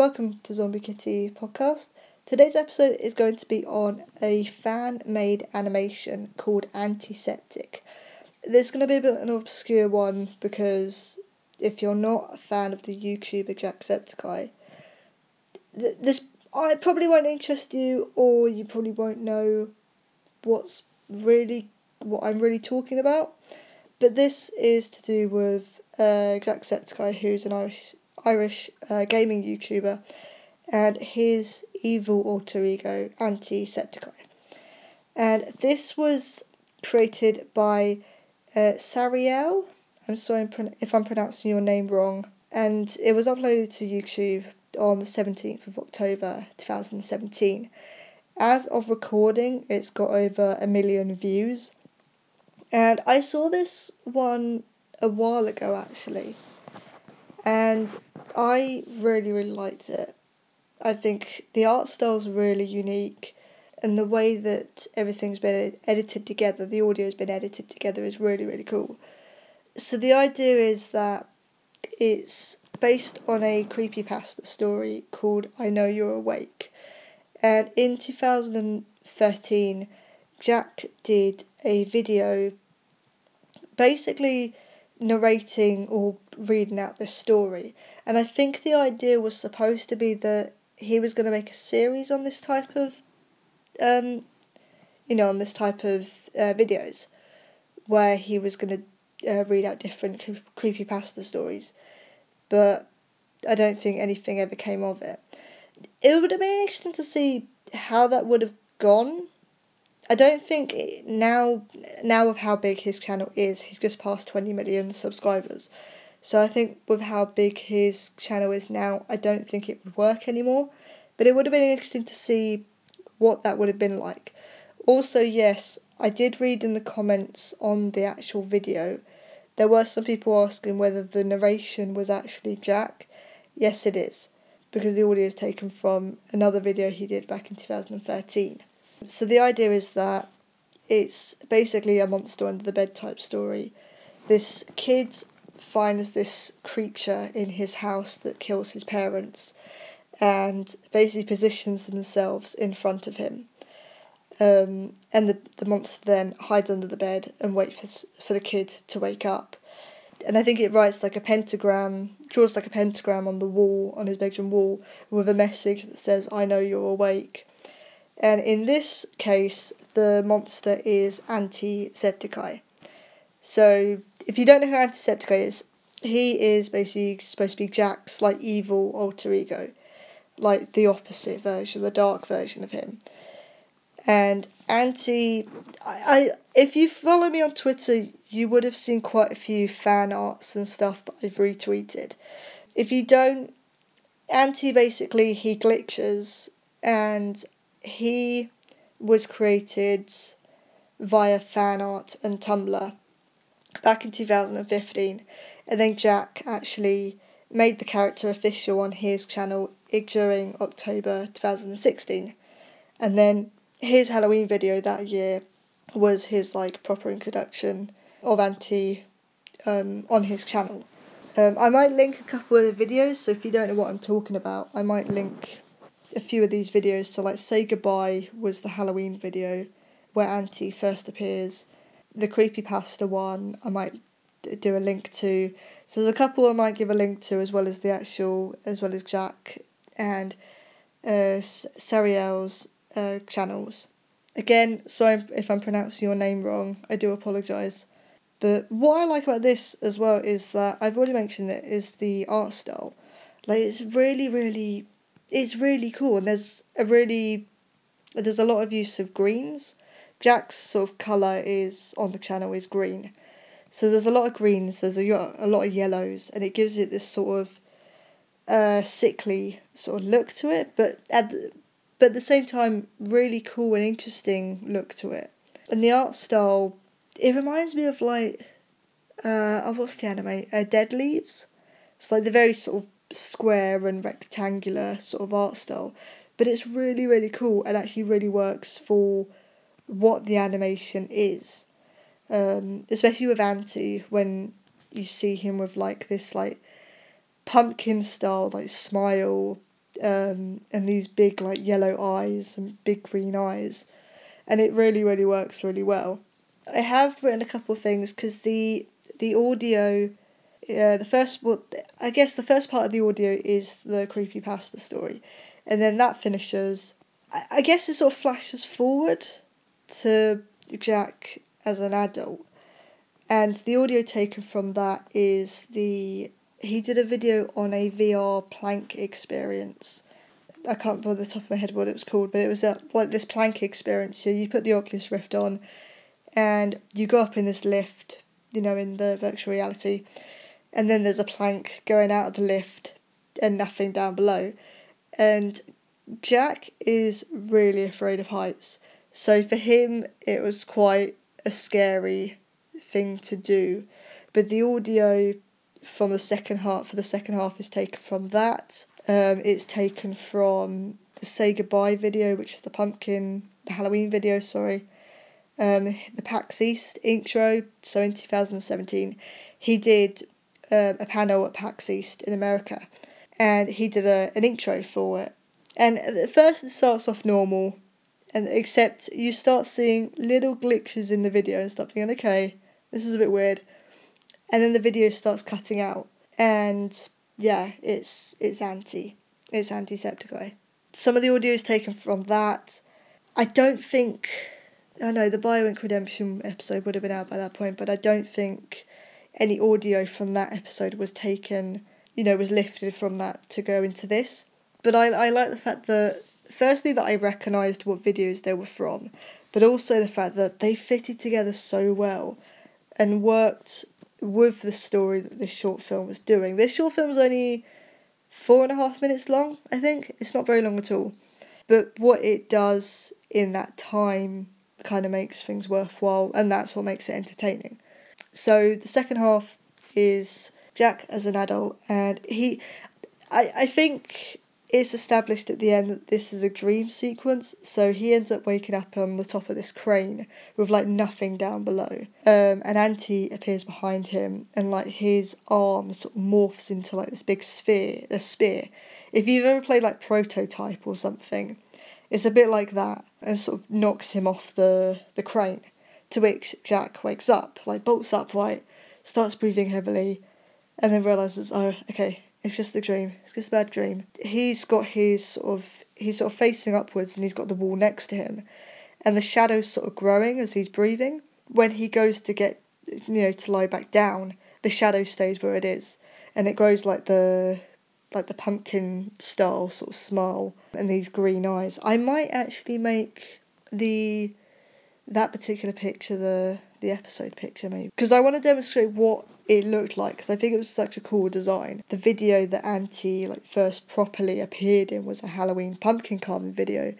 welcome to Zombie Kitty podcast. Today's episode is going to be on a fan made animation called Antiseptik. This is going to be a bit of an obscure one because if you're not a fan of the YouTuber Jacksepticeye, th- this I probably won't interest you, or you probably won't know what's really what I'm really talking about. But this is to do with uh, Jacksepticeye, who's an Irish Irish uh, gaming YouTuber, and his evil alter ego, Antisepticeye. And this was created by uh, Sarielle. I'm sorry if I'm pronouncing your name wrong. And it was uploaded to YouTube on the 17th of October 2017. As of recording, it's got over a million views. And I saw this one a while ago actually. And I really, really liked it. I think the art style is really unique, and the way that everything's been edited together, the audio's been edited together, is really, really cool. So the idea is that it's based on a creepypasta story called I Know You're Awake. And in 2013, Jack did a video basically narrating or reading out this story. And I think the idea was supposed to be that he was going to make a series on this type of, um, you know, on this type of uh, videos, where he was going to uh, read out different creepy pasta stories. But I don't think anything ever came of it. It would have been interesting to see how that would have gone I don't think now now with how big his channel is, he's just passed 20 million subscribers. So I think with how big his channel is now, I don't think it would work anymore. But it would have been interesting to see what that would have been like. Also, yes, I did read in the comments on the actual video, there were some people asking whether the narration was actually Jack. Yes, it is, because the audio is taken from another video he did back in 2013. So the idea is that it's basically a monster under the bed type story. This kid finds this creature in his house that kills his parents and basically positions themselves in front of him. Um, and the, the monster then hides under the bed and waits for, for the kid to wake up. And I think it writes like a pentagram, draws like a pentagram on the wall, on his bedroom wall, with a message that says, I know you're awake. And in this case, the monster is Antisepticeye. So, if you don't know who Antisepticeye is, he is basically supposed to be Jack's like evil alter ego, like the opposite version, the dark version of him. And Anti, I, I if you follow me on Twitter, you would have seen quite a few fan arts and stuff that I've retweeted. If you don't, Anti basically he glitches and he was created via fan art and Tumblr back in 2015, and then Jack actually made the character official on his channel during October 2016, and then his Halloween video that year was his like proper introduction of anti um, on his channel. Um, I might link a couple of the videos, so if you don't know what I'm talking about, I might link a few of these videos. So like Say Goodbye was the Halloween video where Anti first appears. The creepy pasta one I might do a link to. So there's a couple I might give a link to as well as the actual as well as Jack and uh, Sarielle's uh, channels. Again, sorry if I'm pronouncing your name wrong. I do apologise. But what I like about this as well is that I've already mentioned it is the art style. Like it's really, really it's really cool and there's a really there's a lot of use of greens. Jack's sort of colour is on the channel is green. So there's a lot of greens, there's a, a lot of yellows, and it gives it this sort of uh, sickly sort of look to it, but at the, but at the same time, really cool and interesting look to it. And the art style, it reminds me of like, uh, oh, what's the anime? Uh, Dead Leaves. It's like the very sort of square and rectangular sort of art style, but it's really really cool and actually really works for what the animation is. Um, especially with Anti when you see him with like this like pumpkin style like smile um, and these big like yellow eyes and big green eyes, and it really really works really well. I have written a couple of things because the the audio, uh, the first well, I guess the first part of the audio is the creepy pasta story, and then that finishes. I, I guess it sort of flashes forward to Jack as an adult, and the audio taken from that is the he did a video on a VR plank experience. I can't remember the top of my head what it was called, but it was a, like this plank experience. So you put the Oculus Rift on, and you go up in this lift, you know, in the virtual reality, and then there's a plank going out of the lift and nothing down below. And Jack is really afraid of heights. So for him, it was quite a scary thing to do. But the audio from the second half for the second half is taken from that. Um, it's taken from the Say Goodbye video, which is the pumpkin, the Halloween video, sorry. Um, the PAX East intro. So in 2017, he did uh, a panel at PAX East in America, and he did a, an intro for it. And at first, it starts off normal, and except you start seeing little glitches in the video and start thinking, okay, this is a bit weird. And then the video starts cutting out, and yeah, it's it's anti, it's Antisepticeye. Some of the audio is taken from that. I don't think, I know the Bioink Redemption episode would have been out by that point, but I don't think any audio from that episode was taken, you know, was lifted from that to go into this. But I, I like the fact that, firstly, that I recognised what videos they were from, but also the fact that they fitted together so well and worked with the story that this short film was doing. This short film is only four and a half minutes long, I think. It's not very long at all. But what it does in that time kind of makes things worthwhile, and that's what makes it entertaining. So the second half is Jack as an adult, and he, I, I think it's established at the end that this is a dream sequence. So he ends up waking up on the top of this crane with like nothing down below. Um, and Anti appears behind him, and like his arm sort of morphs into like this big sphere, a spear. If you've ever played like Prototype or something, it's a bit like that, and sort of knocks him off the the crane. To which Jack wakes up, like bolts upright, starts breathing heavily, and then realizes, oh, okay, it's just a dream. It's just a bad dream. He's got his sort of he's sort of facing upwards and he's got the wall next to him, and the shadow's sort of growing as he's breathing. When he goes to get you know to lie back down, the shadow stays where it is, and it grows like the like the pumpkin style sort of smile and these green eyes. I might actually make the that particular picture the the episode picture maybe because I want to demonstrate what it looked like because I think it was such a cool design. The video that Anti like first properly appeared in was a Halloween pumpkin carving video.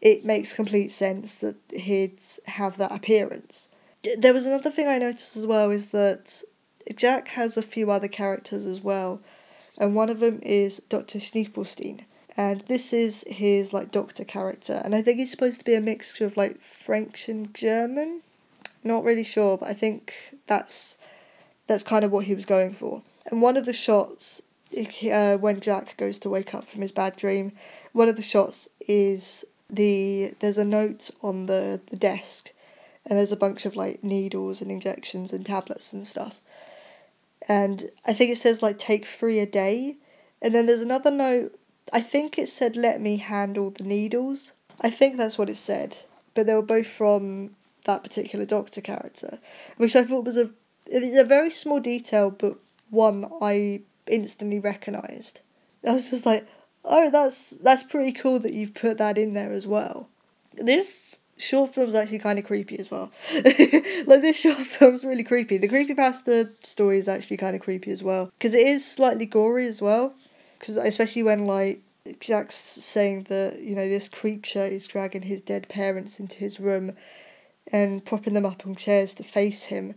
It makes complete sense that he'd have that appearance. There was another thing I noticed as well is that Jack has a few other characters as well, and one of them is Dr. Schneeplestein and this is his like doctor character. And i think he's supposed to be a mixture of like french and german. Not really sure but i think that's that's kind of what he was going for. And one of the shots uh, when jack goes to wake up from his bad dream one of the shots is the there's a note on the, the desk and there's a bunch of like needles and injections and tablets and stuff. And i think it says like take three a day. And then there's another note I think it said let me handle the needles. I think that's what it said. But they were both from that particular doctor character, which I thought was a a very small detail, but one I instantly recognised. I was just like, oh, that's that's pretty cool that you've put that in there as well. This short film's actually kind of creepy as well. like this short film's really creepy. The creepy pasta story is actually kind of creepy as well because it is slightly gory as well because especially when like Jack's saying that you know this creature is dragging his dead parents into his room and propping them up on chairs to face him.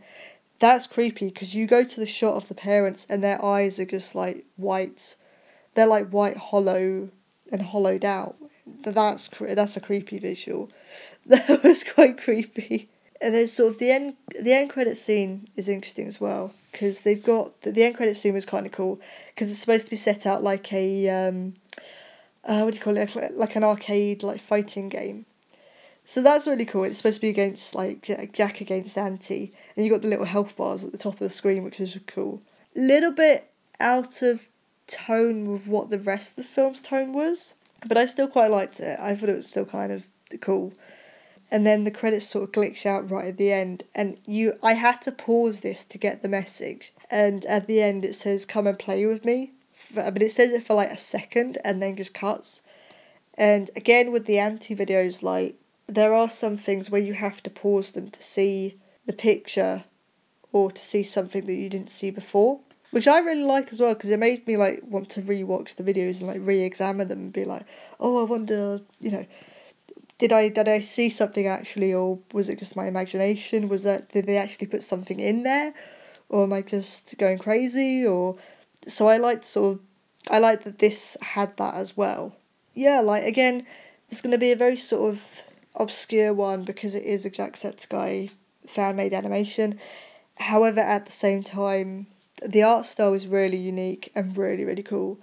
That's creepy because you go to the shot of the parents and their eyes are just like white. They're like white hollow and hollowed out. That's that's a creepy visual. That was quite creepy and then sort of the end the end credit scene is interesting as well because they've got the, the end credit scene was kind of cool because it's supposed to be set out like a um uh, what do you call it? Like an arcade like fighting game. So that's really cool. It's supposed to be against like Jack against Anti, and you got the little health bars at the top of the screen, which is cool. Little bit out of tone with what the rest of the film's tone was, but I still quite liked it. I thought it was still kind of cool. And then the credits sort of glitch out right at the end, and you, I had to pause this to get the message. And at the end, it says, "Come and play with me," but it says it for like a second, and then just cuts. And again, with the anti videos, like there are some things where you have to pause them to see the picture or to see something that you didn't see before which I really like as well because it made me like want to rewatch the videos and like re-examine them and be like, oh, I wonder, you know, did I did I see something actually, or was it just my imagination? Was that did they actually put something in there, or am I just going crazy? Or so I liked sort of I liked that this had that as well. Yeah, like again, it's going to be a very sort of obscure one because it is a Jacksepticeye fan made animation. However, at the same time, the art style is really unique and really really cool,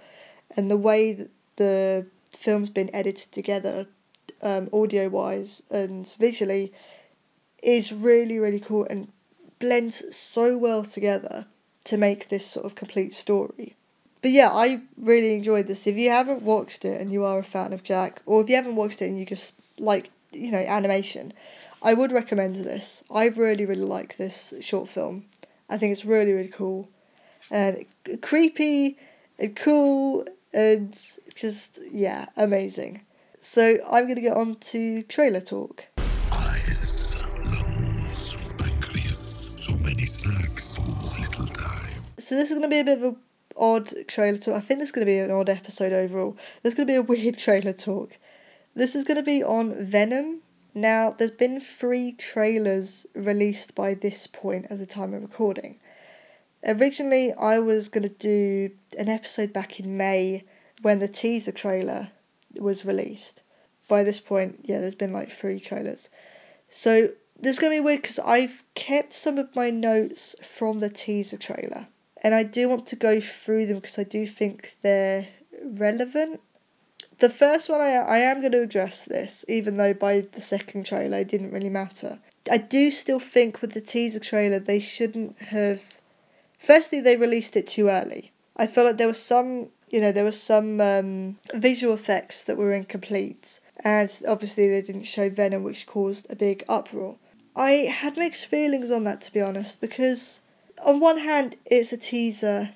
and the way that the film's been edited together, um, audio wise and visually, is really really cool and blends so well together to make this sort of complete story. But yeah, I really enjoyed this. If you haven't watched it and you are a fan of Jack, or if you haven't watched it and you just like you know animation, I would recommend this. I really really like this short film. I think it's really really cool and creepy and cool and just yeah, amazing. So I'm gonna get on to trailer talk. Eyes, lungs, pancreas, so many snacks, so little time. So this is gonna be a bit of a odd trailer talk. I think this is gonna be an odd episode overall. There's gonna be a weird trailer talk. This is gonna be on Venom. Now, there's been three trailers released by this point at the time of recording. Originally, I was going to do an episode back in May when the teaser trailer was released. By this point, yeah, there's been like three trailers. So this is to be weird because I've kept some of my notes from the teaser trailer. And I do want to go through them because I do think they're relevant. The first one, I, I am going to address this, even though by the second trailer it didn't really matter. I do still think with the teaser trailer they shouldn't have Firstly, they released it too early. I feel like there was some, you know, there were some um, visual effects that were incomplete, and obviously they didn't show Venom, which caused a big uproar. I had mixed feelings on that, to be honest, because on one hand, it's a teaser,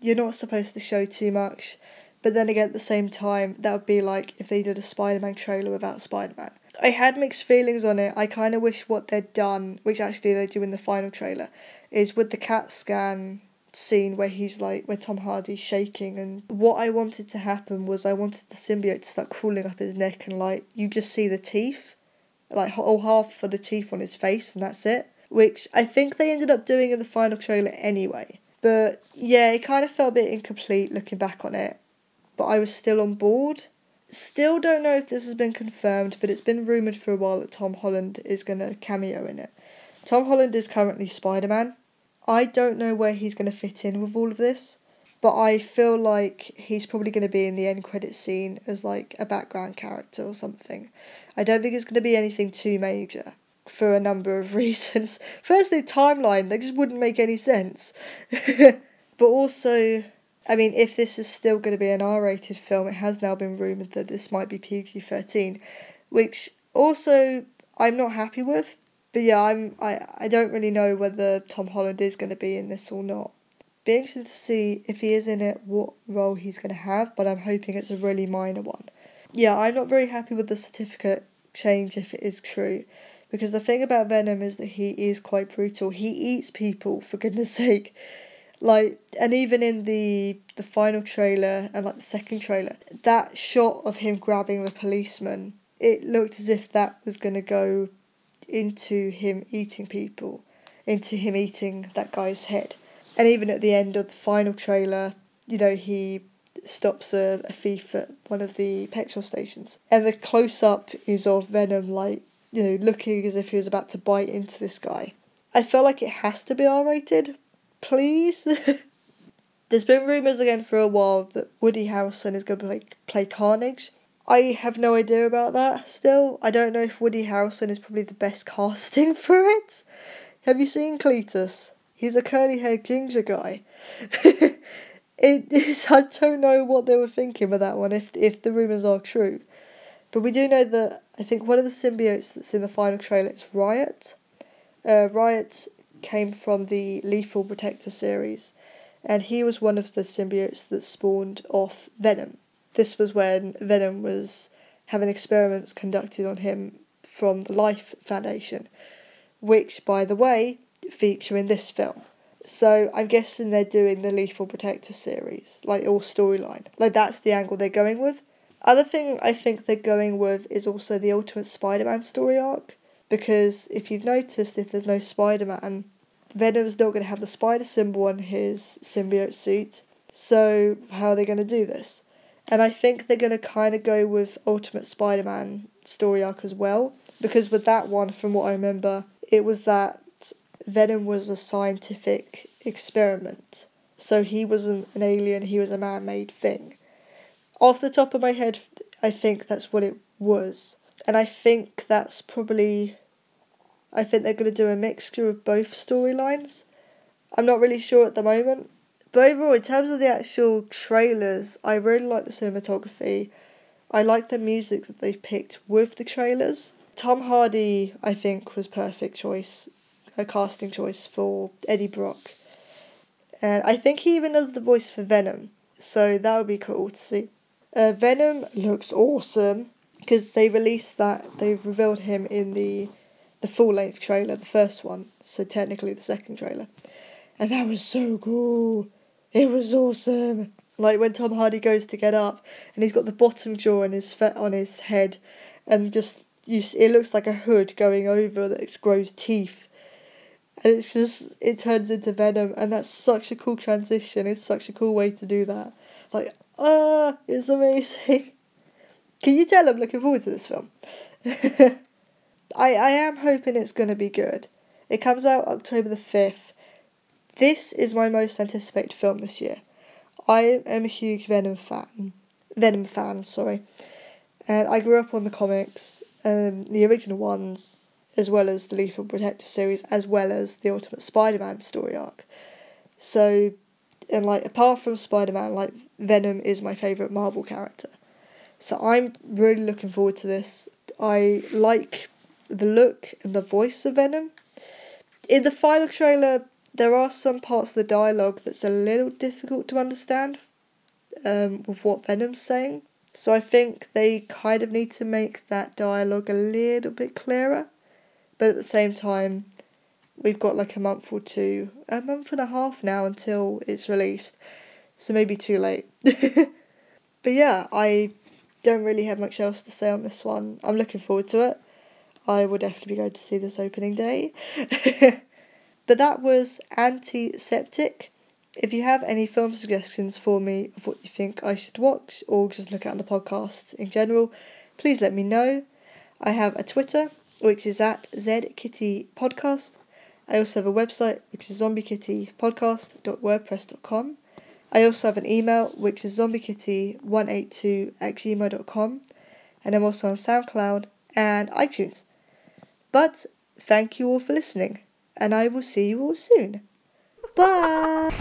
you're not supposed to show too much, but then again, at the same time, that would be like if they did a Spider Man trailer without Spider Man. I had mixed feelings on it. I kind of wish what they'd done, which actually they do in the final trailer, is with the CAT scan scene where he's like where Tom Hardy's shaking and what I wanted to happen was I wanted the symbiote to start crawling up his neck and like you just see the teeth like whole half of the teeth on his face and that's it. Which I think they ended up doing in the final trailer anyway. But yeah it kind of felt a bit incomplete looking back on it. But I was still on board. Still don't know if this has been confirmed but it's been rumored for a while that Tom Holland is going to cameo in it. Tom Holland is currently Spider-Man I don't know where he's going to fit in with all of this, but I feel like he's probably going to be in the end credit scene as like a background character or something. I don't think it's going to be anything too major for a number of reasons. Firstly, timeline, they just wouldn't make any sense. but also, I mean, if this is still going to be an R rated film, it has now been rumoured that this might be PG 13, which also I'm not happy with but yeah, I'm I, I don't really know whether Tom Holland is going to be in this or not. Be interested to see if he is in it, what role he's going to have, but I'm hoping it's a really minor one. Yeah, I'm not very happy with the certificate change if it is true, because the thing about Venom is that he is quite brutal. He eats people for goodness sake. Like and even in the the final trailer and like the second trailer, that shot of him grabbing the policeman, it looked as if that was gonna go into him eating people, into him eating that guy's head. And even at the end of the final trailer, you know, he stops a, a thief at one of the petrol stations. And the close up is of Venom, like, you know, looking as if he was about to bite into this guy. I feel like it has to be R rated, please. There's been rumours again for a while that Woody Harrelson is going to play, play Carnage. I have no idea about that still. I don't know if Woody Harrelson is probably the best casting for it. Have you seen Cletus? He's a curly haired ginger guy. it is, I don't know what they were thinking with that one, if, if the rumours are true. But we do know that I think one of the symbiotes that's in the final trailer is Riot. Uh, Riot came from the Lethal Protector series, and he was one of the symbiotes that spawned off Venom. This was when Venom was having experiments conducted on him from the Life Foundation, which, by the way, feature in this film. So I'm guessing they're doing the Lethal Protector series, like all storyline. Like that's the angle they're going with. Other thing I think they're going with is also the Ultimate Spider-Man story arc, because if you've noticed, if there's no Spider-Man, Venom's not going to have the spider symbol on his symbiote suit. So how are they going to do this? And I think they're going to kind of go with Ultimate Spider Man story arc as well. Because with that one, from what I remember, it was that Venom was a scientific experiment. So he wasn't an alien, he was a man made thing. Off the top of my head, I think that's what it was. And I think that's probably. I think they're going to do a mixture of both storylines. I'm not really sure at the moment. But overall, in terms of the actual trailers, I really like the cinematography. I like the music that they've picked with the trailers. Tom Hardy, I think, was perfect choice, a casting choice for Eddie Brock. And I think he even does the voice for Venom, so that would be cool to see. Uh, Venom looks awesome because they released that, they've revealed him in the the full length trailer, the first one, so technically the second trailer. And that was so cool. It was awesome. Like when Tom Hardy goes to get up and he's got the bottom jaw on his fe- on his head, and just you, it looks like a hood going over that grows teeth, and it's just it turns into venom, and that's such a cool transition. It's such a cool way to do that. Like ah, it's amazing. Can you tell I'm looking forward to this film? I I am hoping it's gonna be good. It comes out October the fifth. This is my most anticipated film this year. I am a huge Venom fan. Venom fan, sorry. And I grew up on the comics, um, the original ones, as well as the Lethal Protector series, as well as the Ultimate Spider-Man story arc. So, and like apart from Spider-Man, like Venom is my favorite Marvel character. So I'm really looking forward to this. I like the look and the voice of Venom. In the final trailer, there are some parts of the dialogue that's a little difficult to understand um, with what Venom's saying. So I think they kind of need to make that dialogue a little bit clearer. But at the same time, we've got like a month or two, a month and a half now until it's released. So maybe too late. but yeah, I don't really have much else to say on this one. I'm looking forward to it. I will definitely be going to see this opening day. But that was Antiseptik. If you have any film suggestions for me of what you think I should watch or just look at on the podcast in general, please let me know. I have a Twitter, which is at zkittypodcast. I also have a website, which is zombiekittypodcast.wordpress.com. I also have an email, which is zombiekitty182 at gmail.com. And I'm also on SoundCloud and iTunes. But thank you all for listening and I will see you all soon. Bye!